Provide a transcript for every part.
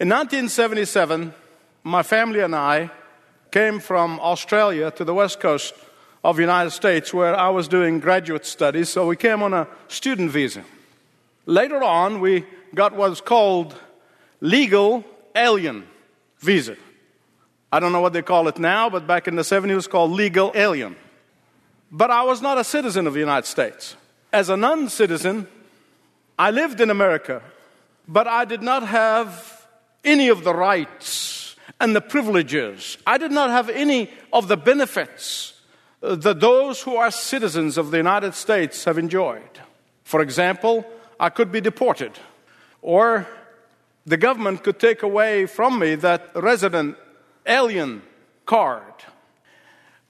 In 1977, my family and I came from Australia to the west coast of the United States where I was doing graduate studies, so we came on a student visa. Later on, we got what's called legal alien visa. I don't know what they call it now, but back in the 70s it was called legal alien. But I was not a citizen of the United States. As a non citizen, I lived in America, but I did not have any of the rights and the privileges. I did not have any of the benefits that those who are citizens of the United States have enjoyed. For example, I could be deported, or the government could take away from me that resident alien card.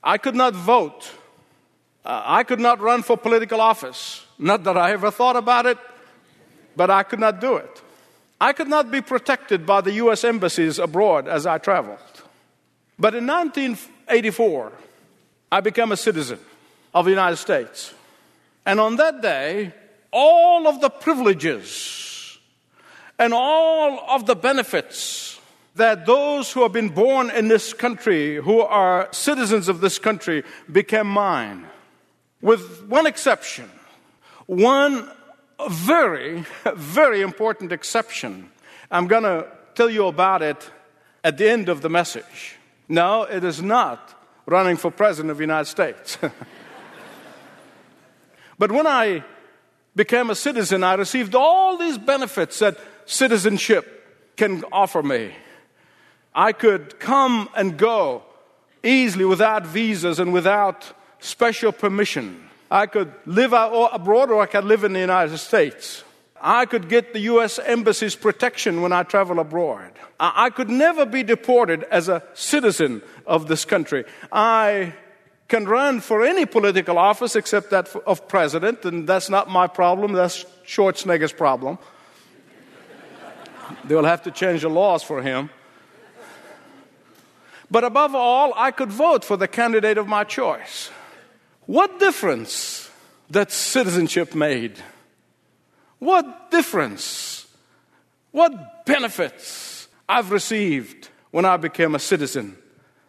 I could not vote. Uh, I could not run for political office. Not that I ever thought about it, but I could not do it. I could not be protected by the U.S. embassies abroad as I traveled. But in 1984, I became a citizen of the United States. And on that day, all of the privileges and all of the benefits that those who have been born in this country, who are citizens of this country, became mine. With one exception, one very, very important exception. I'm going to tell you about it at the end of the message. No, it is not running for president of the United States. but when I became a citizen, I received all these benefits that citizenship can offer me. I could come and go easily without visas and without special permission. I could live abroad or I could live in the United States. I could get the U.S. Embassy's protection when I travel abroad. I could never be deported as a citizen of this country. I can run for any political office except that of president, and that's not my problem, that's Schwarzenegger's problem. they will have to change the laws for him. But above all, I could vote for the candidate of my choice. What difference that citizenship made? What difference? What benefits I've received when I became a citizen?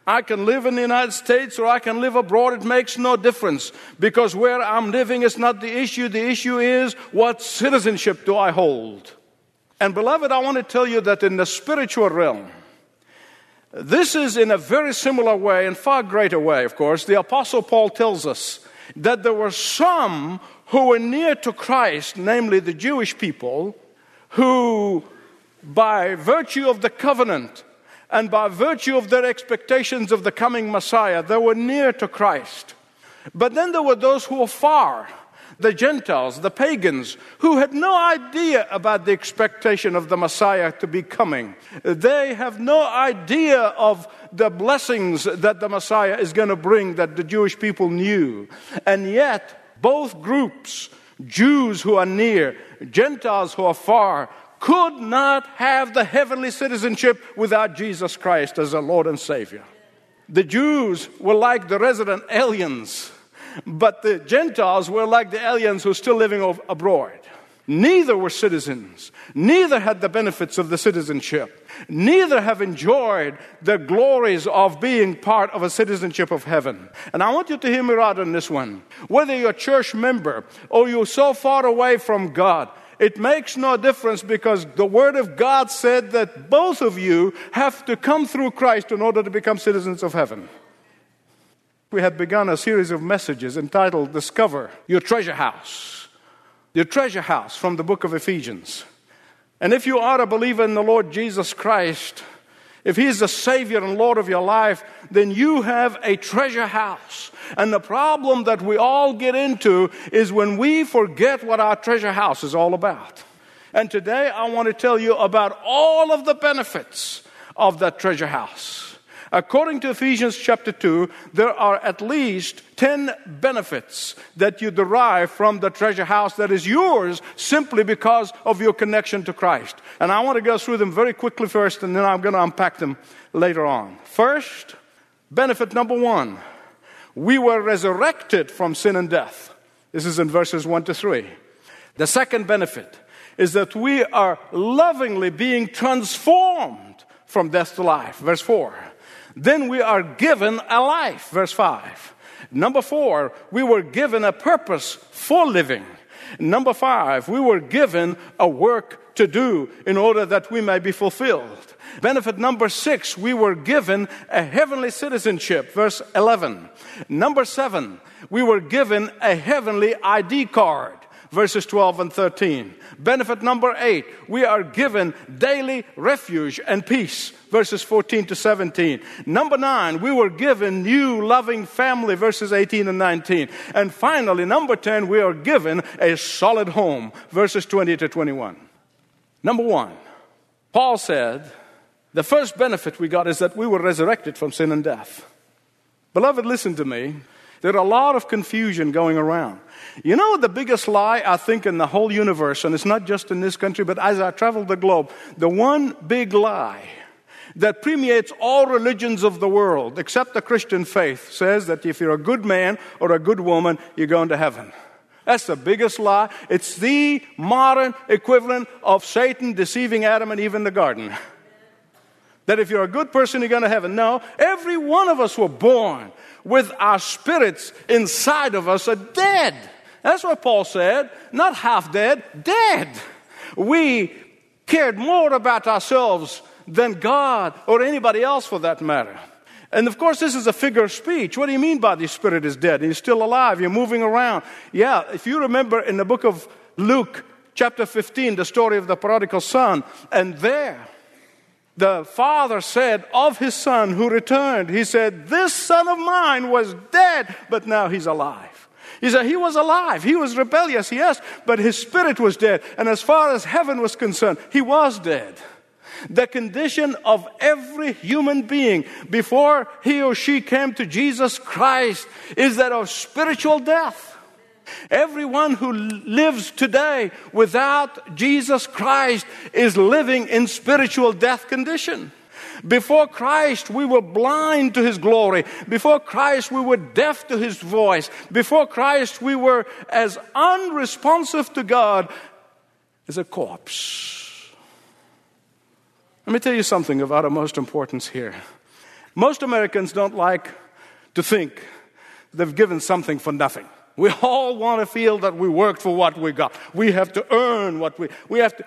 I can live in the United States or I can live abroad. It makes no difference because where I'm living is not the issue. The issue is what citizenship do I hold? And beloved, I want to tell you that in the spiritual realm, this is in a very similar way, and far greater way, of course. The Apostle Paul tells us that there were some who were near to Christ, namely the Jewish people, who, by virtue of the covenant and by virtue of their expectations of the coming Messiah, they were near to Christ. But then there were those who were far the Gentiles, the pagans, who had no idea about the expectation of the Messiah to be coming. They have no idea of the blessings that the Messiah is going to bring that the Jewish people knew. And yet, both groups, Jews who are near, Gentiles who are far, could not have the heavenly citizenship without Jesus Christ as a Lord and Savior. The Jews were like the resident aliens but the Gentiles were like the aliens who were still living abroad. Neither were citizens. Neither had the benefits of the citizenship. Neither have enjoyed the glories of being part of a citizenship of heaven. And I want you to hear me right on this one. Whether you're a church member or you're so far away from God, it makes no difference because the Word of God said that both of you have to come through Christ in order to become citizens of heaven we had begun a series of messages entitled Discover Your Treasure House. Your treasure house from the book of Ephesians. And if you are a believer in the Lord Jesus Christ, if He is the Savior and Lord of your life, then you have a treasure house. And the problem that we all get into is when we forget what our treasure house is all about. And today I want to tell you about all of the benefits of that treasure house. According to Ephesians chapter 2, there are at least 10 benefits that you derive from the treasure house that is yours simply because of your connection to Christ. And I want to go through them very quickly first, and then I'm going to unpack them later on. First, benefit number one we were resurrected from sin and death. This is in verses 1 to 3. The second benefit is that we are lovingly being transformed from death to life. Verse 4. Then we are given a life. Verse 5. Number four, we were given a purpose for living. Number five, we were given a work to do in order that we may be fulfilled. Benefit number six, we were given a heavenly citizenship. Verse 11. Number seven, we were given a heavenly ID card. Verses 12 and 13. Benefit number eight, we are given daily refuge and peace. Verses 14 to 17. Number nine, we were given new loving family. Verses 18 and 19. And finally, number 10, we are given a solid home. Verses 20 to 21. Number one, Paul said, the first benefit we got is that we were resurrected from sin and death. Beloved, listen to me. There are a lot of confusion going around. You know the biggest lie, I think, in the whole universe, and it's not just in this country, but as I travel the globe, the one big lie that permeates all religions of the world, except the Christian faith, says that if you're a good man or a good woman, you're going to heaven. That's the biggest lie. It's the modern equivalent of Satan deceiving Adam and Eve in the garden. That if you're a good person, you're going to heaven. No, every one of us were born with our spirits inside of us are dead. That's what Paul said. Not half dead, dead. We cared more about ourselves than God or anybody else for that matter. And of course, this is a figure of speech. What do you mean by the spirit is dead? He's still alive. You're moving around. Yeah, if you remember in the book of Luke, chapter 15, the story of the prodigal son, and there, the father said of his son who returned, he said, This son of mine was dead, but now he's alive. He said, He was alive. He was rebellious, yes, but his spirit was dead. And as far as heaven was concerned, he was dead. The condition of every human being before he or she came to Jesus Christ is that of spiritual death. Everyone who lives today without Jesus Christ is living in spiritual death condition. Before Christ, we were blind to His glory. Before Christ, we were deaf to His voice. Before Christ, we were as unresponsive to God as a corpse. Let me tell you something of uttermost importance here. Most Americans don't like to think they've given something for nothing. We all want to feel that we worked for what we got. We have to earn what we, we have to,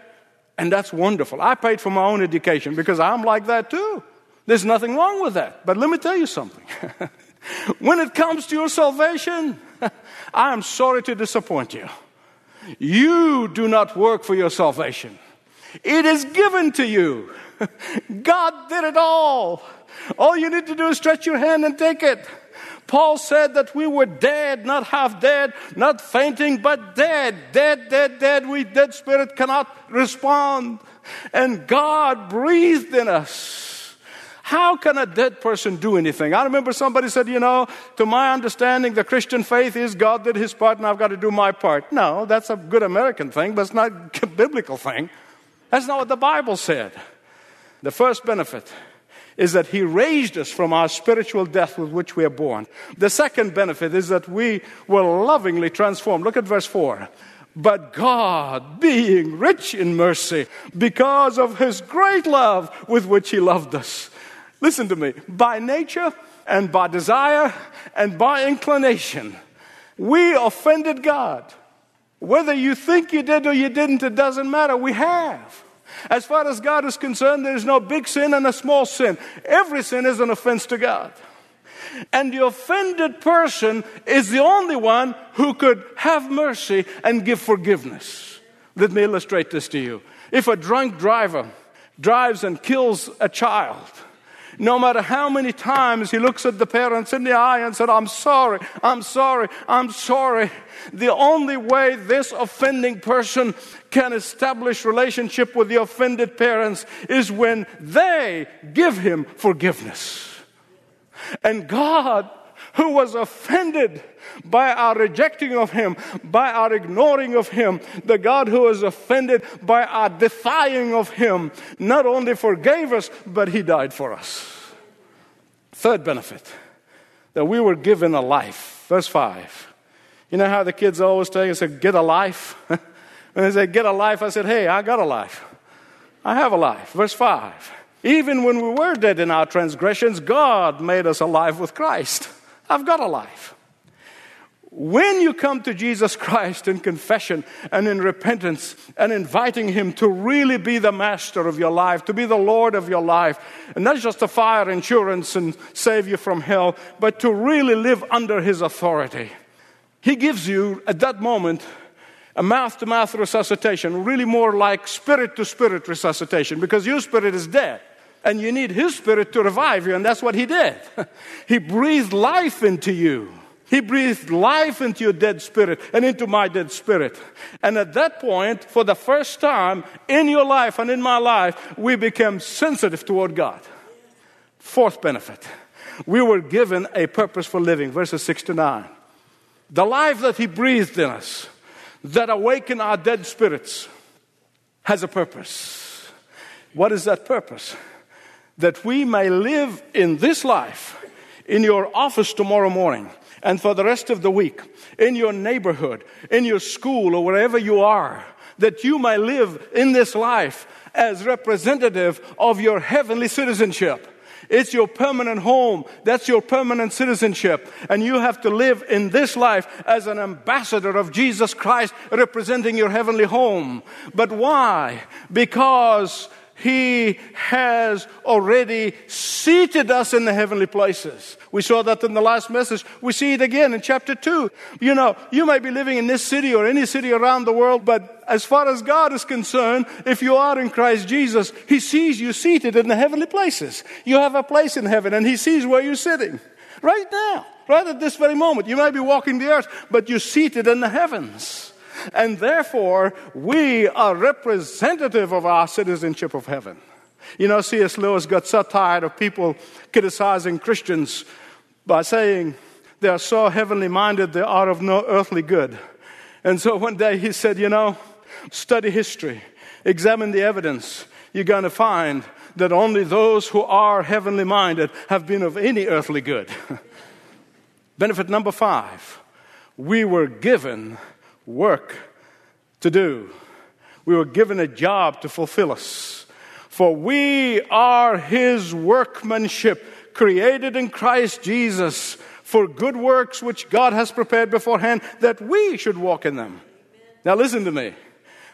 and that's wonderful. I paid for my own education because I'm like that too. There's nothing wrong with that. But let me tell you something. when it comes to your salvation, I am sorry to disappoint you. You do not work for your salvation. It is given to you. God did it all. All you need to do is stretch your hand and take it. Paul said that we were dead, not half dead, not fainting, but dead. Dead, dead, dead. We dead spirit cannot respond. And God breathed in us. How can a dead person do anything? I remember somebody said, you know, to my understanding, the Christian faith is God did his part and I've got to do my part. No, that's a good American thing, but it's not a biblical thing. That's not what the Bible said. The first benefit is that He raised us from our spiritual death with which we are born. The second benefit is that we were lovingly transformed. Look at verse 4. But God, being rich in mercy, because of His great love with which He loved us. Listen to me. By nature and by desire and by inclination, we offended God. Whether you think you did or you didn't, it doesn't matter. We have. As far as God is concerned, there is no big sin and a small sin. Every sin is an offense to God. And the offended person is the only one who could have mercy and give forgiveness. Let me illustrate this to you. If a drunk driver drives and kills a child, no matter how many times he looks at the parents in the eye and said, I'm sorry, I'm sorry, I'm sorry. The only way this offending person can establish relationship with the offended parents is when they give him forgiveness. And God, who was offended by our rejecting of him, by our ignoring of him, the God who was offended by our defying of him, not only forgave us, but he died for us. Third benefit, that we were given a life. Verse 5. You know how the kids always tell you, say, get a life? When they say, get a life, I said, hey, I got a life. I have a life. Verse 5. Even when we were dead in our transgressions, God made us alive with Christ. I've got a life. When you come to Jesus Christ in confession and in repentance and inviting Him to really be the master of your life, to be the Lord of your life, and not just to fire insurance and save you from hell, but to really live under His authority, He gives you at that moment a mouth to mouth resuscitation, really more like spirit to spirit resuscitation, because your spirit is dead and you need His spirit to revive you, and that's what He did. he breathed life into you. He breathed life into your dead spirit and into my dead spirit. And at that point, for the first time in your life and in my life, we became sensitive toward God. Fourth benefit we were given a purpose for living, verses 6 to 9. The life that He breathed in us, that awakened our dead spirits, has a purpose. What is that purpose? That we may live in this life, in your office tomorrow morning and for the rest of the week, in your neighborhood, in your school, or wherever you are, that you may live in this life as representative of your heavenly citizenship. It's your permanent home. That's your permanent citizenship. And you have to live in this life as an ambassador of Jesus Christ representing your heavenly home. But why? Because he has already seated us in the heavenly places. We saw that in the last message. We see it again in chapter 2. You know, you may be living in this city or any city around the world, but as far as God is concerned, if you are in Christ Jesus, He sees you seated in the heavenly places. You have a place in heaven, and He sees where you're sitting. Right now, right at this very moment. You may be walking the earth, but you're seated in the heavens. And therefore, we are representative of our citizenship of heaven. You know, C.S. Lewis got so tired of people criticizing Christians by saying they are so heavenly minded they are of no earthly good. And so one day he said, You know, study history, examine the evidence. You're going to find that only those who are heavenly minded have been of any earthly good. Benefit number five we were given work to do. We were given a job to fulfill us. For we are his workmanship, created in Christ Jesus for good works which God has prepared beforehand that we should walk in them. Now, listen to me.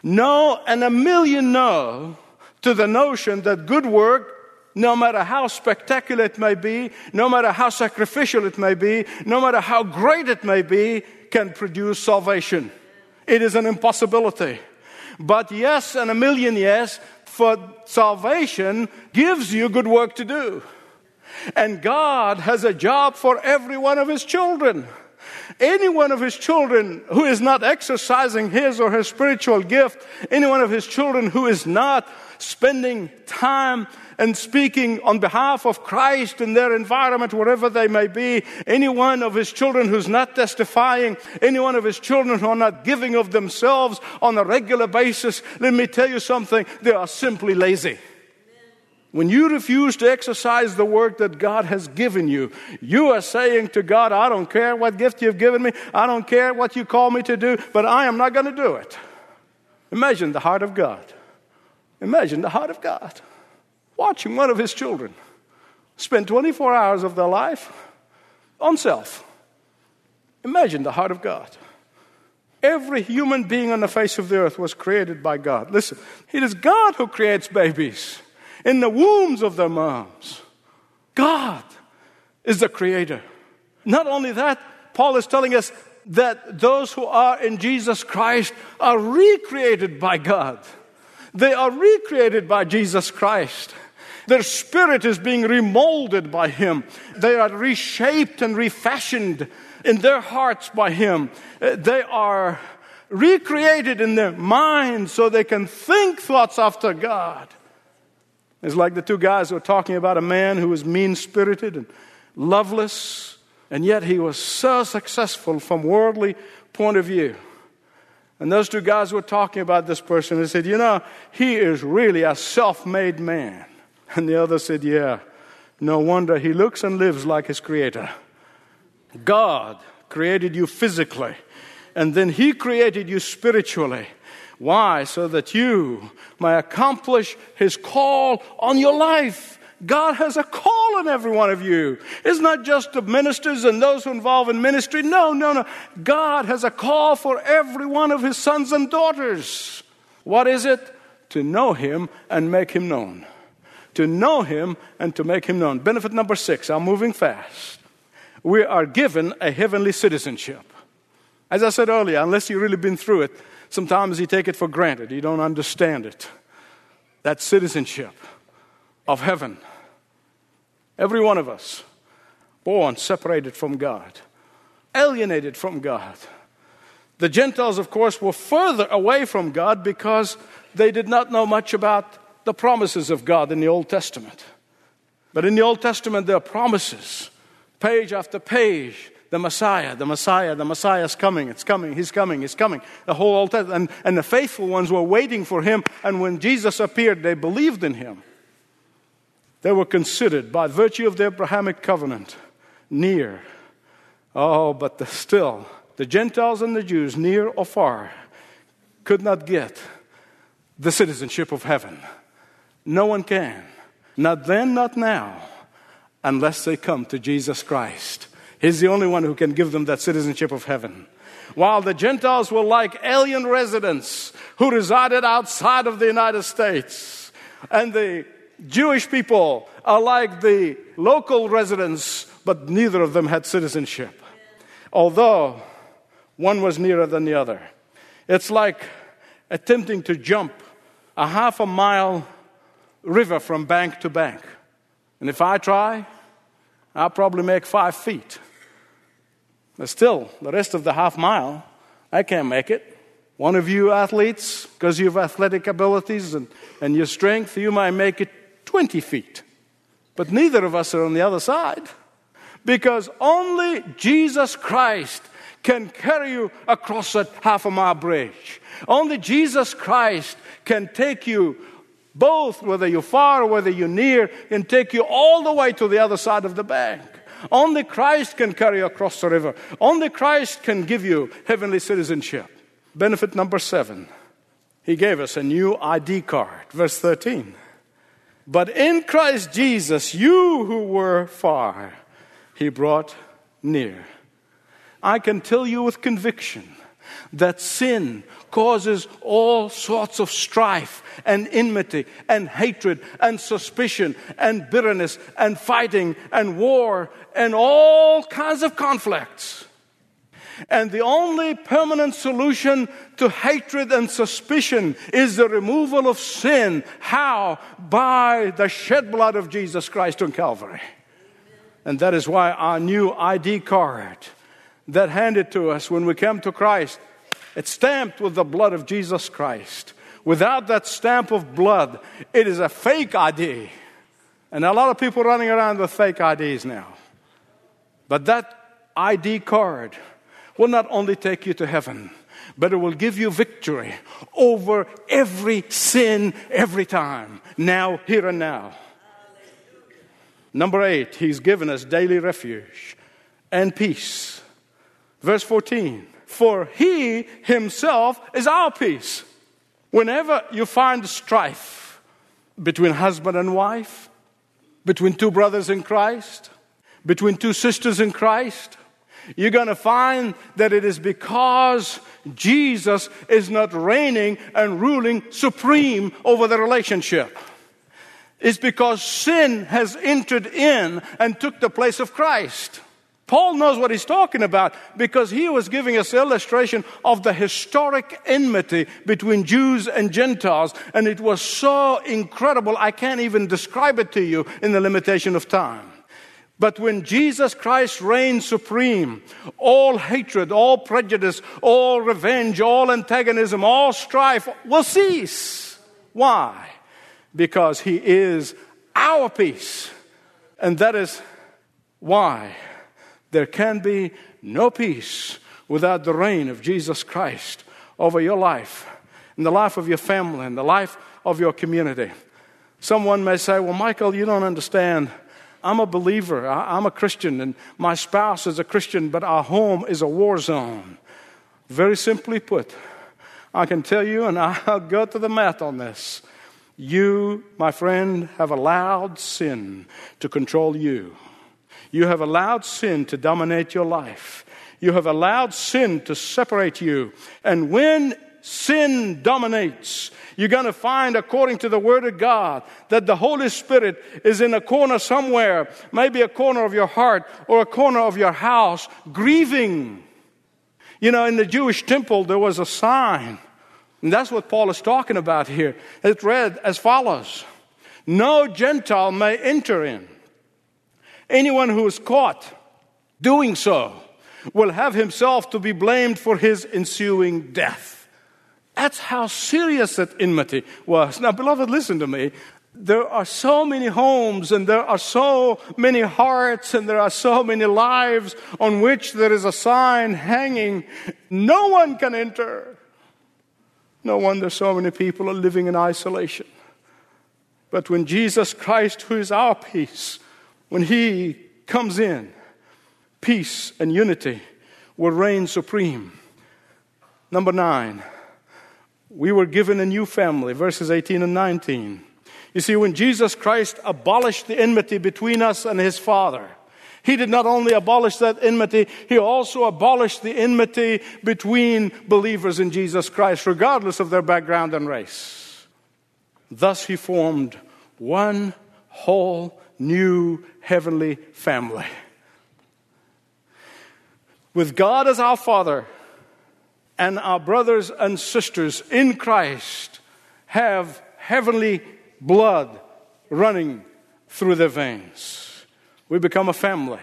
No, and a million no to the notion that good work no matter how spectacular it may be, no matter how sacrificial it may be, no matter how great it may be, can produce salvation. It is an impossibility. But yes, and a million yes, for salvation gives you good work to do. And God has a job for every one of His children. Any one of His children who is not exercising his or her spiritual gift, any one of His children who is not spending time and speaking on behalf of Christ in their environment, wherever they may be. Any one of his children who's not testifying, any one of his children who are not giving of themselves on a regular basis, let me tell you something, they are simply lazy. When you refuse to exercise the work that God has given you, you are saying to God, I don't care what gift you've given me, I don't care what you call me to do, but I am not going to do it. Imagine the heart of God. Imagine the heart of God watching one of his children spend 24 hours of their life on self. Imagine the heart of God. Every human being on the face of the earth was created by God. Listen, it is God who creates babies in the wombs of their moms. God is the creator. Not only that, Paul is telling us that those who are in Jesus Christ are recreated by God. They are recreated by Jesus Christ. Their spirit is being remolded by Him. They are reshaped and refashioned in their hearts by Him. Uh, they are recreated in their minds so they can think thoughts after God. It's like the two guys who were talking about a man who was mean spirited and loveless, and yet he was so successful from worldly point of view. And those two guys were talking about this person and said, You know, he is really a self made man. And the other said, Yeah, no wonder he looks and lives like his creator. God created you physically, and then he created you spiritually Why? So that you may accomplish His call on your life. God has a call on every one of you. It's not just the ministers and those who involve in ministry. No, no, no. God has a call for every one of His sons and daughters. What is it? To know Him and make Him known. To know Him and to make Him known. Benefit number six. I'm moving fast. We are given a heavenly citizenship. As I said earlier, unless you've really been through it, sometimes you take it for granted. You don't understand it. That citizenship of heaven. Every one of us, born separated from God, alienated from God. The Gentiles, of course, were further away from God because they did not know much about the promises of God in the Old Testament. But in the Old Testament, there are promises, page after page. The Messiah, the Messiah, the Messiah is coming, it's coming, he's coming, he's coming. The whole Old Testament, and, and the faithful ones were waiting for him, and when Jesus appeared, they believed in him. They were considered, by virtue of the Abrahamic covenant, near. Oh, but the, still, the Gentiles and the Jews, near or far, could not get the citizenship of heaven. No one can. Not then, not now, unless they come to Jesus Christ. He's the only one who can give them that citizenship of heaven. While the Gentiles were like alien residents who resided outside of the United States, and the Jewish people are like the local residents, but neither of them had citizenship. Although one was nearer than the other. It's like attempting to jump a half a mile river from bank to bank. And if I try, I'll probably make five feet. But still, the rest of the half mile, I can't make it. One of you athletes, because you have athletic abilities and, and your strength, you might make it 20 feet. But neither of us are on the other side. Because only Jesus Christ can carry you across that half a mile bridge. Only Jesus Christ can take you both, whether you're far or whether you're near, and take you all the way to the other side of the bank. Only Christ can carry you across the river. Only Christ can give you heavenly citizenship. Benefit number seven. He gave us a new ID card. Verse 13. But in Christ Jesus, you who were far, he brought near. I can tell you with conviction that sin causes all sorts of strife and enmity and hatred and suspicion and bitterness and fighting and war and all kinds of conflicts. And the only permanent solution to hatred and suspicion is the removal of sin. How? By the shed blood of Jesus Christ on Calvary. And that is why our new ID card that handed to us when we came to Christ it's stamped with the blood of Jesus Christ. Without that stamp of blood, it is a fake ID. And a lot of people running around with fake IDs now. But that ID card will not only take you to heaven, but it will give you victory over every sin every time, now, here, and now. Number eight, he's given us daily refuge and peace. Verse 14 for he himself is our peace. Whenever you find strife between husband and wife, between two brothers in Christ, between two sisters in Christ, you're going to find that it is because Jesus is not reigning and ruling supreme over the relationship. It's because sin has entered in and took the place of Christ. Paul knows what he's talking about because he was giving us illustration of the historic enmity between Jews and Gentiles, and it was so incredible I can't even describe it to you in the limitation of time. But when Jesus Christ reigns supreme, all hatred, all prejudice, all revenge, all antagonism, all strife will cease. Why? Because he is our peace. And that is why there can be no peace without the reign of Jesus Christ over your life, in the life of your family, in the life of your community. Someone may say, Well, Michael, you don't understand. I'm a believer, I'm a Christian, and my spouse is a Christian, but our home is a war zone. Very simply put, I can tell you, and I'll go to the math on this. You, my friend, have allowed sin to control you. You have allowed sin to dominate your life. You have allowed sin to separate you. And when sin dominates, you're going to find, according to the Word of God, that the Holy Spirit is in a corner somewhere, maybe a corner of your heart or a corner of your house, grieving. You know, in the Jewish temple, there was a sign. And that's what Paul is talking about here. It read as follows No Gentile may enter in. Anyone who is caught doing so will have himself to be blamed for his ensuing death. That's how serious that enmity was. Now, beloved, listen to me. There are so many homes and there are so many hearts and there are so many lives on which there is a sign hanging. No one can enter. No wonder so many people are living in isolation. But when Jesus Christ, who is our peace, when He comes in, peace and unity will reign supreme. Number nine, we were given a new family, verses 18 and 19. You see, when Jesus Christ abolished the enmity between us and his Father, he did not only abolish that enmity, he also abolished the enmity between believers in Jesus Christ, regardless of their background and race. Thus, he formed one whole new heavenly family. With God as our Father, and our brothers and sisters in Christ have heavenly blood running through their veins. We become a family.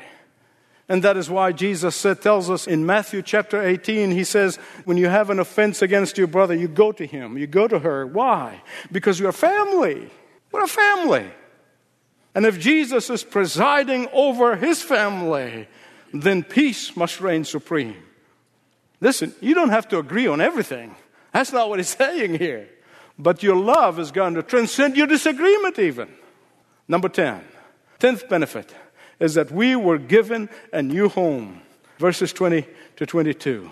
And that is why Jesus said, tells us in Matthew chapter 18, he says, when you have an offense against your brother, you go to him, you go to her. Why? Because you're a family. We're a family. And if Jesus is presiding over his family, then peace must reign supreme. Listen, you don't have to agree on everything. That's not what he's saying here. But your love is going to transcend your disagreement, even. Number 10. Tenth benefit is that we were given a new home. Verses 20 to 22.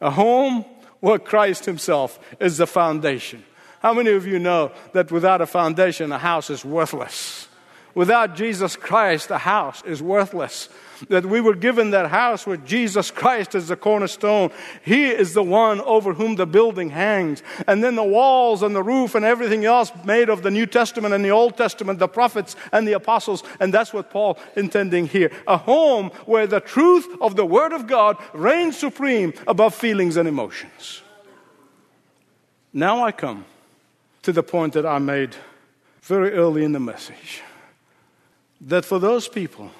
A home where Christ Himself is the foundation. How many of you know that without a foundation, a house is worthless? Without Jesus Christ, the house is worthless that we were given that house with Jesus Christ as the cornerstone. He is the one over whom the building hangs. And then the walls and the roof and everything else made of the New Testament and the Old Testament, the prophets and the apostles. And that's what Paul intending here. A home where the truth of the Word of God reigns supreme above feelings and emotions. Now I come to the point that I made very early in the message. That for those people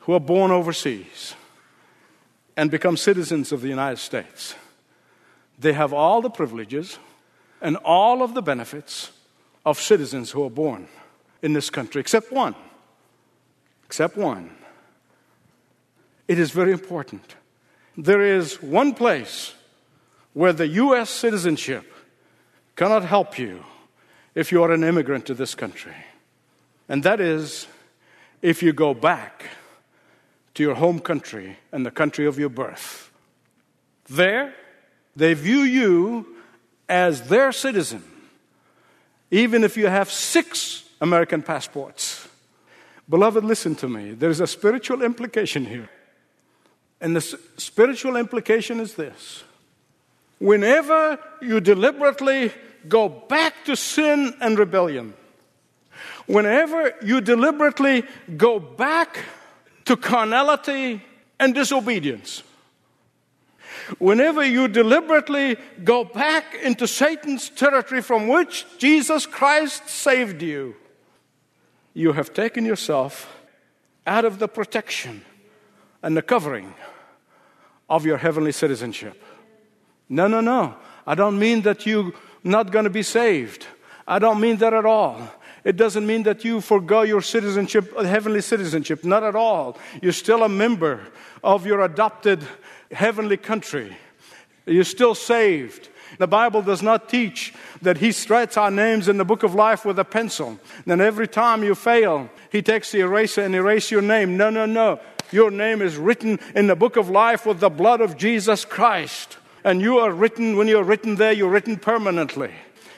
who are born overseas and become citizens of the United States. They have all the privileges and all of the benefits of citizens who are born in this country, except one. Except one. It is very important. There is one place where the U.S. citizenship cannot help you if you are an immigrant to this country, and that is if you go back to your home country and the country of your birth. There, they view you as their citizen, even if you have six American passports. Beloved, listen to me. There's a spiritual implication here. And the spiritual implication is this whenever you deliberately go back to sin and rebellion, whenever you deliberately go back to carnality and disobedience. Whenever you deliberately go back into Satan's territory from which Jesus Christ saved you, you have taken yourself out of the protection and the covering of your heavenly citizenship. No, no, no. I don't mean that you're not going to be saved. I don't mean that at all. It doesn't mean that you forego your citizenship, heavenly citizenship. Not at all. You're still a member of your adopted heavenly country. You're still saved. The Bible does not teach that He writes our names in the book of life with a pencil. Then every time you fail, He takes the eraser and erases your name. No, no, no. Your name is written in the book of life with the blood of Jesus Christ And you are written, when you're written there, you're written permanently.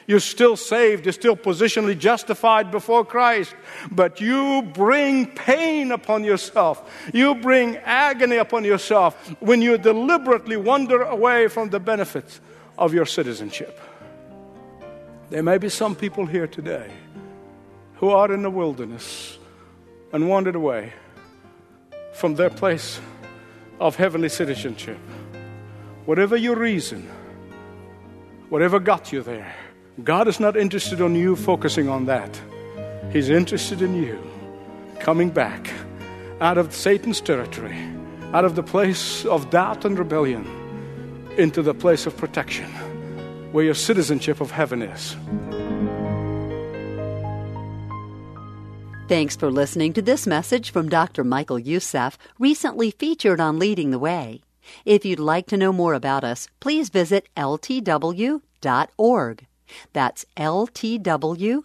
You're still saved, you're still positionally justified before Christ, but you bring pain upon yourself. You bring agony upon yourself when you deliberately wander away from the benefits of your citizenship. There may be some people here today who are in the wilderness and wandered away from their place of heavenly citizenship. Whatever your reason, whatever got you there, God is not interested in you focusing on that. He's interested in you coming back out of Satan's territory, out of the place of doubt and rebellion, into the place of protection where your citizenship of heaven is. Thanks for listening to this message from Dr. Michael Youssef, recently featured on Leading the Way. If you'd like to know more about us, please visit ltw.org. That's ltw.org.